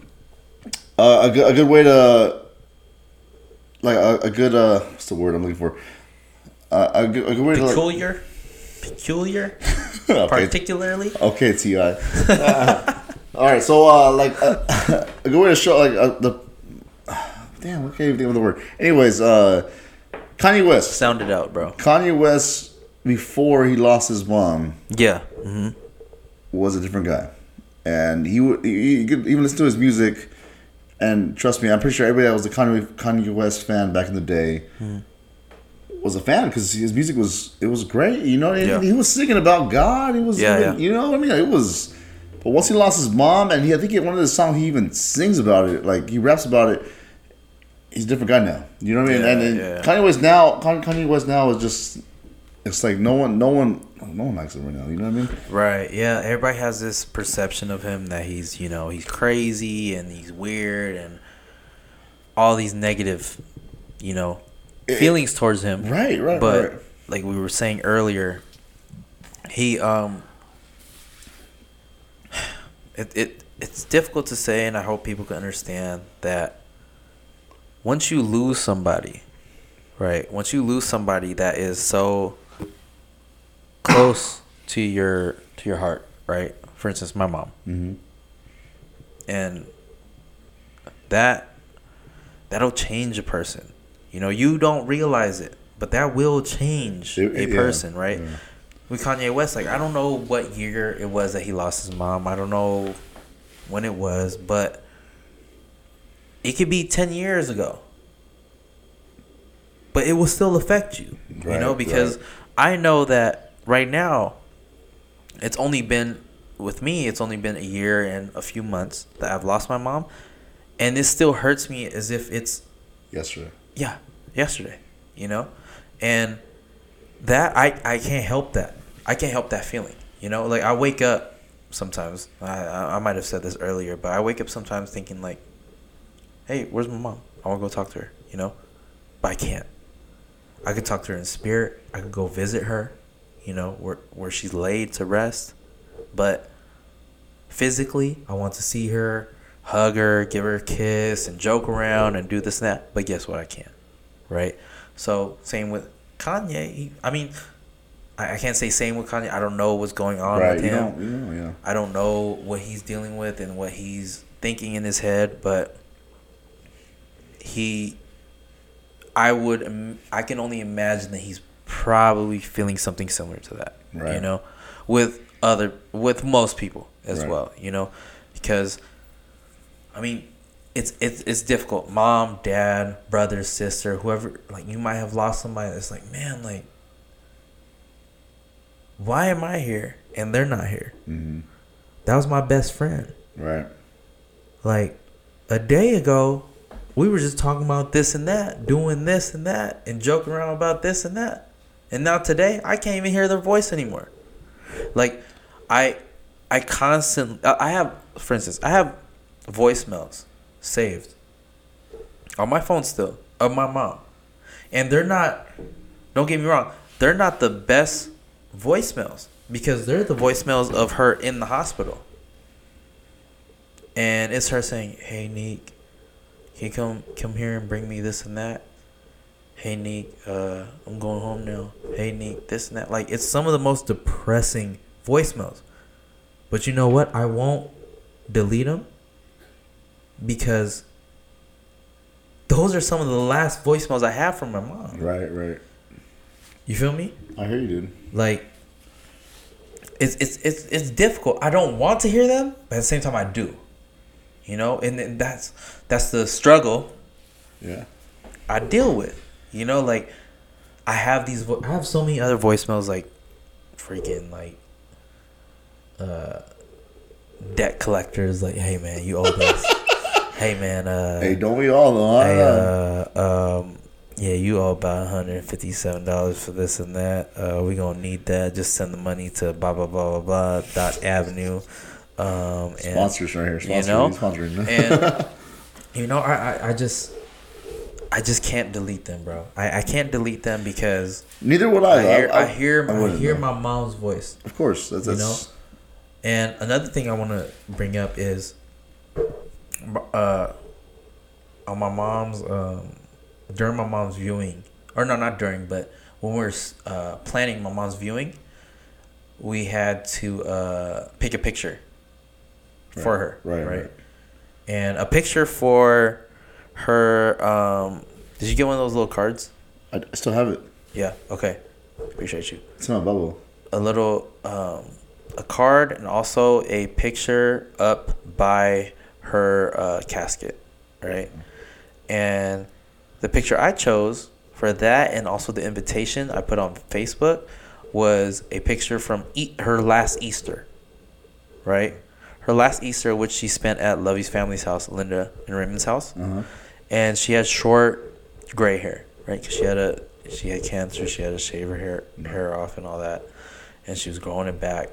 uh, a, good, a good way to like a, a good uh what's the word I'm looking for? Uh, a, good, a good way to like, Peculiar. Peculiar. okay, Particularly. okay Ti. all right, so uh like uh, a good way to show like uh, the damn What can't even think of the word. Anyways, uh Kanye West. Sound it out, bro. Kanye West before he lost his mom Yeah. hmm was a different guy, and he would you could even listen to his music. And trust me, I'm pretty sure everybody that was a Kanye, Kanye West fan back in the day hmm. was a fan because his music was it was great. You know, Yeah. he was singing about God. He was, Yeah, even- yeah. you know, what I mean, it was. But once he lost his mom, and he, I think he, one of the songs he even sings about it, like he raps about it. He's a different guy now. You know what I mean? And, and. Kanye West now, Kanye West now is just. It's like no one, no one, no one likes him right now. You know what I mean? Right. Yeah. Everybody has this perception of him that he's, you know, he's crazy and he's weird and all these negative, you know, feelings towards him. Right, right, But right. like we were saying earlier, he um it, it it's difficult to say and I hope people can understand that once you lose somebody, right? Once you lose somebody that is so close to your to your heart, right? For instance, my mom. Mm-hmm. And that that'll change a person. You know, you don't realize it, but that will change It- a yeah, person, right? yeah. With Kanye West, like I don't know what year it was that he lost his mom. I don't know when it was, but it could be ten years ago. But it will still affect you, you know, because right. I know that right now it's only been with me it's only been a year and a few months that i've lost my mom and it still hurts me as if it's Yesterday. yeah yesterday you know? And that i i can't help that. I can't help that feeling you know? Like i wake up sometimes i i, I might have said this earlier but i wake up sometimes thinking like hey where's my mom? I want to go talk to her you know? But i can't. I could talk to her in spirit. I could go visit her you know where where she's laid to rest. But physically i want to see her hug her give her a kiss and joke around and do this and that. But guess what? I can't right? So same with kanye. He, i mean I, I can't say same with kanye. I don't know what's going on Right. with him. you know, yeah. I don't know what he's dealing with and what he's thinking in his head, but he, I would, I can only imagine that he's probably feeling something similar to that. Right. You know, with other, with most people as Right. well. You know, because, I mean, it's it's it's difficult. Mom, dad, brother, sister, whoever. Like you might have lost somebody. That's like, man, like, why am I here and they're not here? Mm-hmm. That was my best friend. Right. Like a day ago, we were just talking about this and that, doing this and that, and joking around about this and that. And now today, I can't even hear their voice anymore. Like, I, I constantly, I have, for instance, I have voicemails saved on my phone still of my mom, and they're not. Don't get me wrong, they're not the best voicemails because they're the voicemails of her in the hospital and it's her saying, "Hey Nick, can you come come here and bring me this and that?" Hey Nick, uh, I'm going home now. Hey Nick, this and that. Like it's some of the most depressing voicemails. But you know what? I won't delete them because those are some of the last voicemails I have from my mom. Right, right. You feel me? I hear you, dude. Like it's it's it's it's difficult. I don't want to hear them, but at the same time I do. You know, and, then that's that's the struggle Yeah. I deal with. You know, like I have these. Vo- I have so many other voicemails, like freaking like uh debt collectors. Like, hey man, you owe this. hey man, uh, Hey, don't we all? Huh? hey, uh, um, yeah, you owe about one hundred and fifty-seven dollars for this and that. Uh, we gonna need that. Just send the money to blah blah blah blah blah dot avenue. Um, and Sponsors right here. you know, sponsoring. and you know, I, I, I just, I just can't delete them, bro. I, I can't delete them because Neither would I I. hear, I, I hear, I, wouldn't, hear my mom's voice. Of course, that's, You that's And another thing I want to bring up is, uh, on my mom's, um, during my mom's viewing, or no, not during, but when we were uh, planning my mom's viewing, we had to uh, pick a picture for her, Right, right? right. And a picture for her. Um, did you get one of those little cards? I, still have it. Yeah. Okay. Appreciate you. It's not my bubble. a little um, a card and also a picture up by her uh, casket, right? And the picture I chose for that and also the invitation I put on Facebook was a picture from e- her last Easter, right? Her last Easter, which she spent at Lovey's family's house, Linda and Raymond's house, Uh-huh. And she had short gray hair, right? Because she had a she had cancer, she had to shave her hair hair off and all that, and she was growing it back,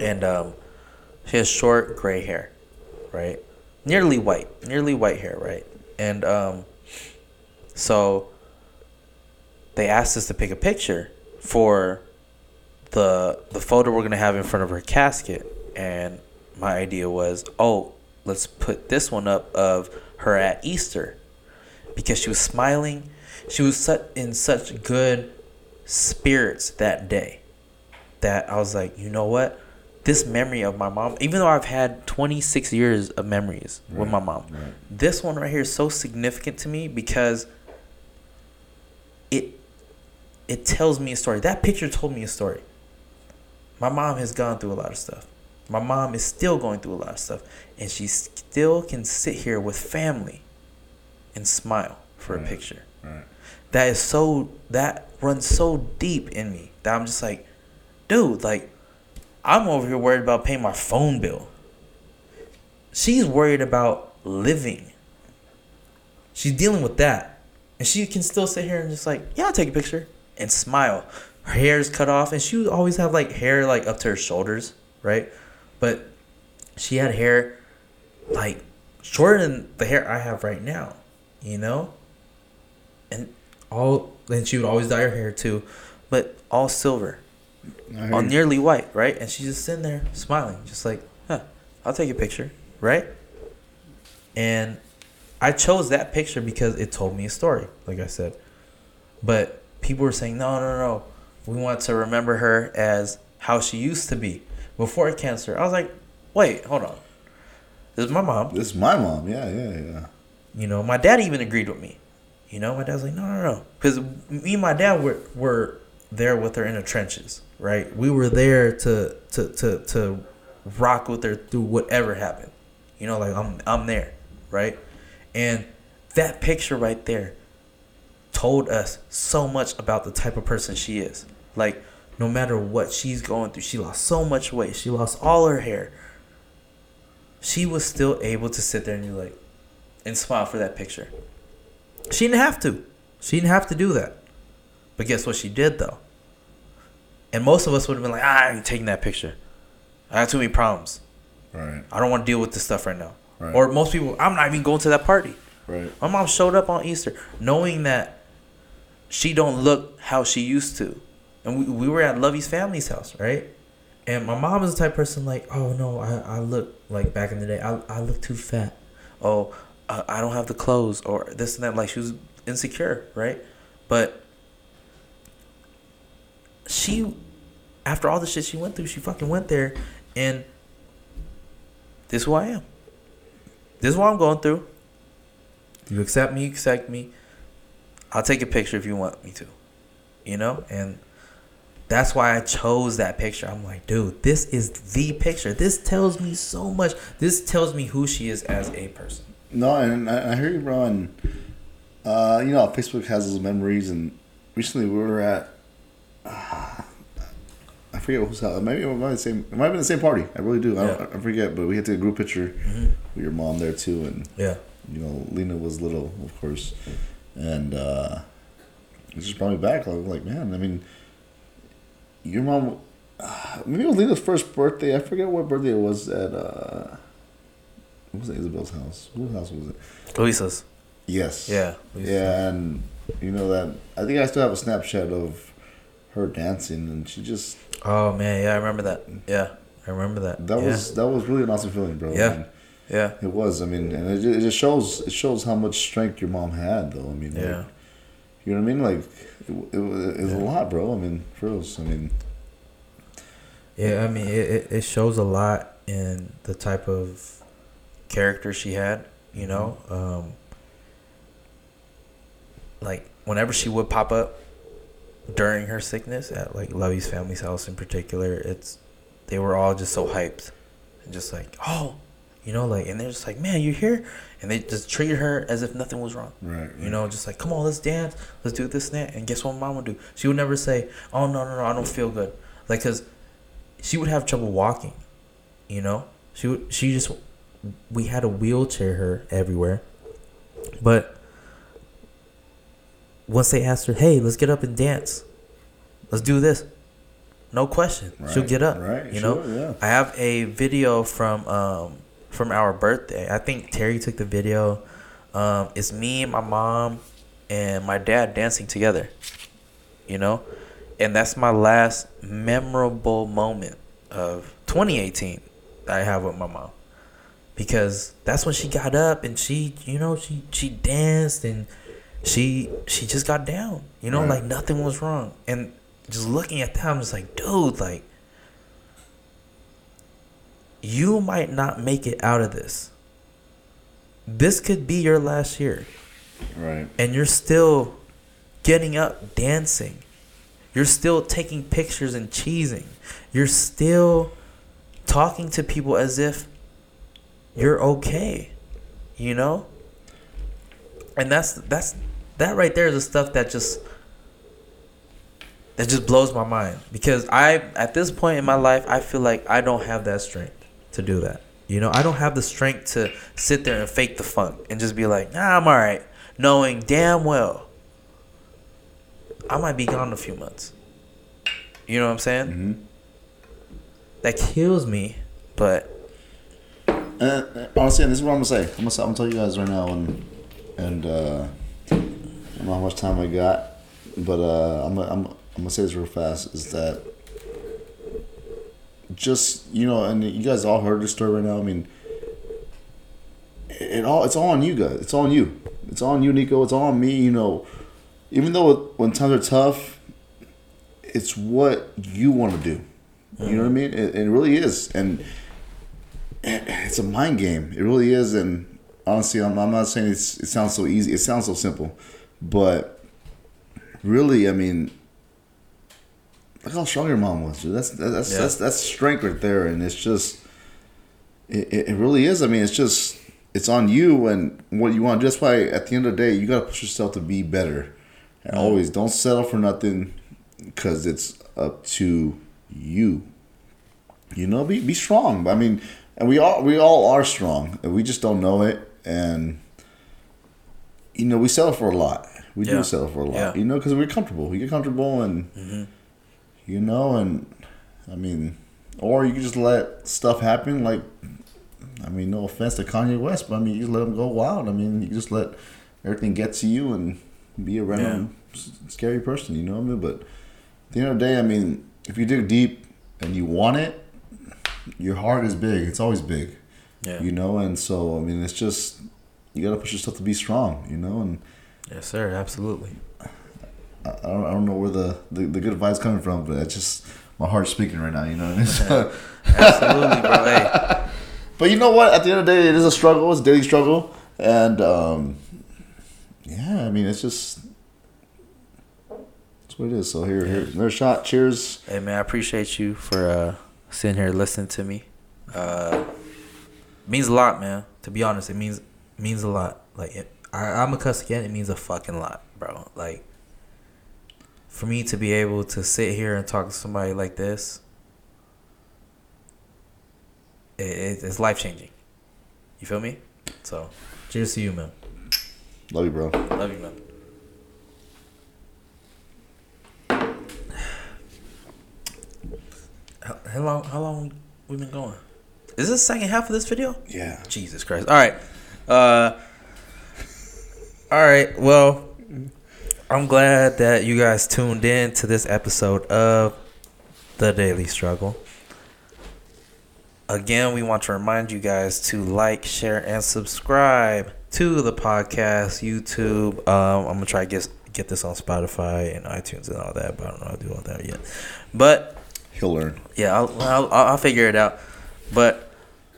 and um, she has short gray hair, right? Nearly white, nearly white hair, right? And um, so they asked us to pick a picture for the the photo we're gonna have in front of her casket, and my idea was, oh, let's put this one up of her at Easter, because she was smiling, she was in such good spirits that day, that I was like, you know what, this memory of my mom, even though I've had 26 years of memories with my mom, right. this one right here is so significant to me because it it tells me a story. That picture told me a story. My mom has gone through a lot of stuff. My mom is still going through a lot of stuff, and she still can sit here with family and smile for a picture. Right. That is so that runs so deep in me that I'm just like, dude, like I'm over here worried about paying my phone bill. She's worried about living. She's dealing with that. And she can still sit here and just like, yeah, I'll take a picture and smile. Her hair is cut off and she would always have like hair like up to her shoulders, right? But she had hair like shorter than the hair I have right now, you know? And all then she would always dye her hair too, but all silver hear nearly white, right? And she's just sitting there smiling, just like, huh, I'll take a picture, right? And I chose that picture because it told me a story, like I said. But people were saying, no, no, no, we want to remember her as how she used to be before cancer. I was like, wait, hold on. This is my mom. This is my mom. Yeah, yeah, yeah. You know, my dad even agreed with me. You know, my dad's like, no, no, no, because me and my dad were were there with her in the trenches, right? We were there to to to to rock with her through whatever happened. You know, like I'm I'm there, right? And that picture right there told us so much about the type of person she is. Like, no matter what she's going through, she lost so much weight. She lost all her hair. She was still able to sit there and be like, and smile for that picture. She didn't have to. She didn't have to do that. But guess what she did though? And most of us would have been like, ah, I ain't taking that picture. I have too many problems. Right. I don't want to deal with this stuff right now. Right. Or most people, I'm not even going to that party. Right. My mom showed up on Easter knowing that she don't look how she used to. And we, we were at Lovey's family's house, right? And my mom is the type of person like, oh no, I, I look like back in the day, I, I look too fat. Oh, uh, I don't have the clothes or this and that. Like she was insecure, right? But she, after all the shit she went through, she fucking went there and this is who I am. This is what I'm going through. You accept me, you accept me. I'll take a picture if you want me to. You know? And that's why I chose that picture. I'm like, dude, this is the picture. This tells me so much. This tells me who she is as a person. No, and I, I hear you, bro. And uh, you know, Facebook has those memories. And recently, we were at uh, I forget whose house. Maybe it might, be the same, it might have been the same party. I really do. I, Yeah. I forget, but we had to a group picture Mhm. with your mom there too, and Yeah. you know, Lena was little, of course, and uh, it just brought me back. I was like, man, I mean, your mom. Uh, maybe it was Lena's first birthday. I forget what birthday it was at. Uh, what was it, Isabel's house? Whose house was it? Lisa's. Yes. Yeah. Yeah, and you know that I think I still have a snapshot of her dancing, and she just Oh man, yeah, I remember that. Yeah. I remember that. that yeah. was that was really an awesome feeling, bro. Yeah. I mean, Yeah. it was. I mean, and it, it just shows it shows how much strength your mom had, though. I mean, like, Yeah. You know what I mean? Like, it, it, was- it was a lot, bro. I mean, for reals. I mean, Yeah, I mean, it, it, it shows a lot in the type of character she had, you know? Um, like, whenever she would pop up during her sickness at, like, Lovey's family's house in particular, it's, they were all just so hyped. And just like, oh, you know, like, and they're just like, man, you're here? And they just treat her as if nothing was wrong. right, You know, just like, come on, let's dance, let's do this and that. And guess what mom would do? She would never say, oh, no, no, no, I don't feel good. Like, because she would have trouble walking, you know? She would, she just, we had to wheelchair her everywhere. But once they asked her, hey, let's get up and dance, let's do this. No question. She'll get up. right, You know? sure, yeah. I have a video from um from our birthday. I think Terry took the video. Um, it's me, my mom, and my dad dancing together. You know, and that's my last memorable moment of 2018 that I have with my mom, because that's when she got up and she, you know, she she danced and she she just got down. You know, Right. like nothing was wrong. And just looking at that, I'm just like, dude, like you might not make it out of this. This could be your last year, right, and you're still getting up, dancing. You're still taking pictures and cheesing. You're still talking to people as if you're okay, you know? And that's that's that right there is the stuff that just that just blows my mind because I at this point in my life I feel like I don't have that strength to do that. You know, I don't have the strength to sit there and fake the funk and just be like, "Nah, I'm all right," knowing damn well I might be gone in a few months. You know what I'm saying? hmm That kills me, but uh, honestly, and this is what I'm gonna say. I'm gonna, I'm gonna tell you guys right now, and and uh, I don't know how much time I got, but uh, I'm I'm I'm gonna say this real fast. Is that just you know, and you guys all heard the story right now. I mean, it, all it's all on you guys. It's all on you. It's all on you, Nico. It's all on me. You know, even though when times are tough, it's what you want to do. You know what I mean? It, it really is, and it's a mind game. It really is, and honestly, I'm, I'm not saying it sounds so easy. It sounds so simple, but really, I mean, look how strong your mom was. Dude. That's that's Yeah. that's that's strength right there, and it's just, it, it really is. I mean, it's just it's on you and what you want. Just why at the end of the day, you gotta push yourself to be better, and always don't settle for nothing, because it's up to you. You know, be be strong. I mean, and we all we all are strong. and We just don't know it, and you know, we settle for a lot. We Yeah. do settle for a lot. Yeah. You know, because we're comfortable. We get comfortable, and Mm-hmm. You know, and I mean, or you can just let stuff happen. Like, I mean, no offense to Kanye West, but I mean, you let him go wild. I mean, you just let everything get to you and be a random s- scary person. You know what I mean? But at the end of the day, I mean, if you dig deep and you want it, your heart is big. It's always big. yeah, You know, and so I mean, it's just you gotta push yourself to be strong. You know, and yes, sir, absolutely. I, don't, I don't know where the, the the good advice coming from, but it's just my heart's speaking right now. You know what I mean? So- Absolutely, bro. Hey, But you know what? At the end of the day, it is a struggle. It's a daily struggle, and um, yeah, I mean, it's just that's what it is. So here, here, another shot. Cheers. Hey man, I appreciate you for uh, sitting here listening to me. Uh, means a lot, man. To be honest, it means means a lot. Like it, I, I'm a cuss again. It means a fucking lot, bro. Like for me to be able to sit here and talk to somebody like this, it, it, it's life changing. You feel me? So, cheers to you, man. Love you, bro. Love you, man. How, how long? How long we been going? Is this the second half of this video? Yeah. Jesus Christ! All right, uh, all right. Well, I'm glad that you guys tuned in to this episode of the Daily Struggle. Again, we want to remind you guys to like, share, and subscribe to the podcast, YouTube. Um, I'm gonna try to get get this on Spotify and iTunes and all that, but I don't know how to do all that yet. But He'll learn. yeah, I'll, I'll, I'll figure it out. But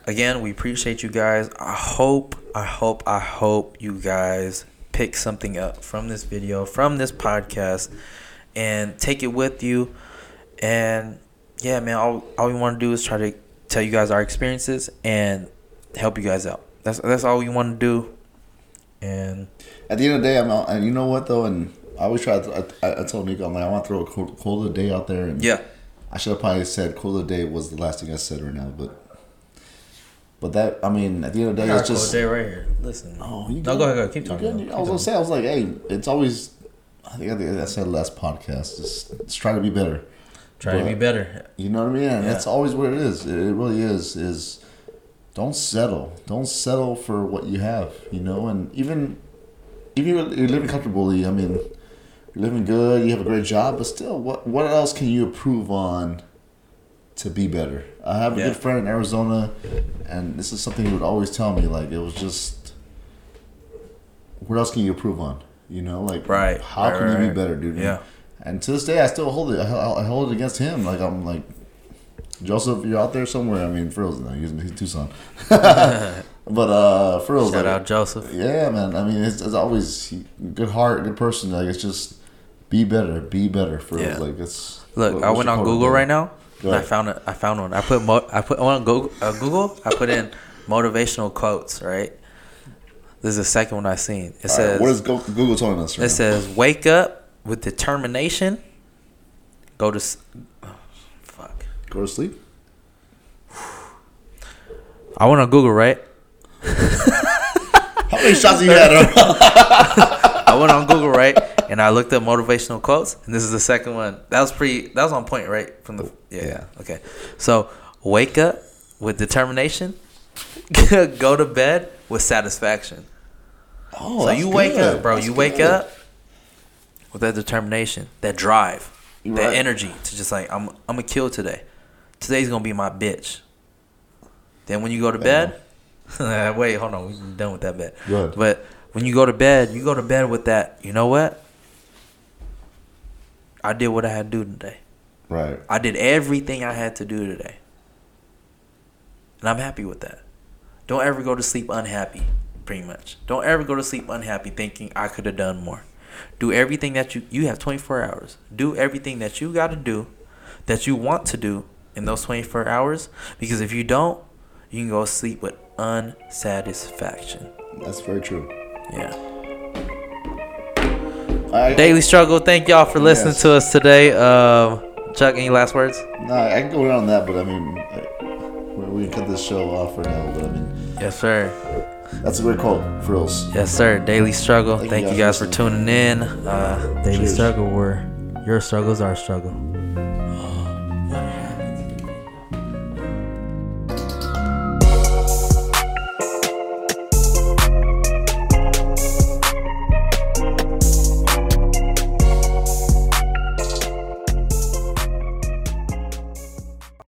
again, we appreciate you guys. I hope, I hope, I hope you guys pick something up from this video, from this podcast, and take it with you. And yeah, man, all, all we want to do is try to tell you guys our experiences and help you guys out. That's that's all we want to do. And At the end of the day, I'm out, and you know what though, and I always try. To, I, I told Nico, I'm like, I want to throw a quote, quote of the day out there, and yeah, I should have probably said quote of the day was the last thing I said right now, but but that I mean, at the end of the day, it's just day right here. Listen. oh, you No, go ahead, go ahead. Keep talking. Keep I was gonna say, I was like, hey, it's always. I think I, think I said last podcast. Just, just try to be better. Try to be better. You know what I mean? Yeah. that's always what it is. It, it really is. Is don't settle. Don't settle for what you have. You know, and even even if you're living comfortably. I mean, you're living good. You have a great job, but still, what what else can you improve on to be better? I have a Yeah. good friend in Arizona, and this is something he would always tell me. Like it was just, what else can you improve on? You know, like Right, How right, can you right, be better, dude? Yeah. And to this day, I still hold it. I, I hold it against him. Like I'm like, Joseph, you're out there somewhere. I mean, no, he's in Tucson. but uh, real, Shout like, out Joseph. yeah, man. I mean, it's, it's always he- good heart, good person. Like it's just be better, be better. Real. Yeah. like it's. Look, what- I went on Google right now. I found it. I found one. I put mo- I put on Google, uh, Google. I put in motivational quotes. Right. This is the second one I've seen. It All right, says. what is Go- Google telling us right it says wake up with determination. Go to. s- oh, fuck. Go to sleep. I went on Google right. How many shots have you had? I went on Google right, and I looked up motivational quotes, and this is the second one. That was pretty. That was on point, right? From the yeah. Yeah. Okay. So wake up with determination. Go to bed with satisfaction. oh, so you wake good. up, bro. That's you wake good. up with that determination, that drive, You're that right. energy to just like I'm. I'm gonna kill today. Today's gonna be my bitch. Then when you go to bed, wait, hold on, we're done with that bed. But when you go to bed, you go to bed with that. You know what? I did what I had to do today. Right. I did everything I had to do today. And I'm happy with that. Don't ever go to sleep unhappy, pretty much. Don't ever go to sleep unhappy thinking I could have done more. Do everything that you you have 24 hours. Do everything that you got to do that you want to do in those 24 hours because if you don't, you can go to sleep with unsatisfaction. That's very true. Yeah. I, Daily struggle. Thank y'all for listening Yes. to us today. Um, Chuck, any last words? No, I can go on that, but I mean, I, we, can cut this show off for now. But I mean, Yes, sir. that's a great quote, Frills. Yes, sir. Daily struggle. Thank Thank, you guys guys for for tuning in. Uh, Daily Cheers. struggle, where your struggle's are our struggle.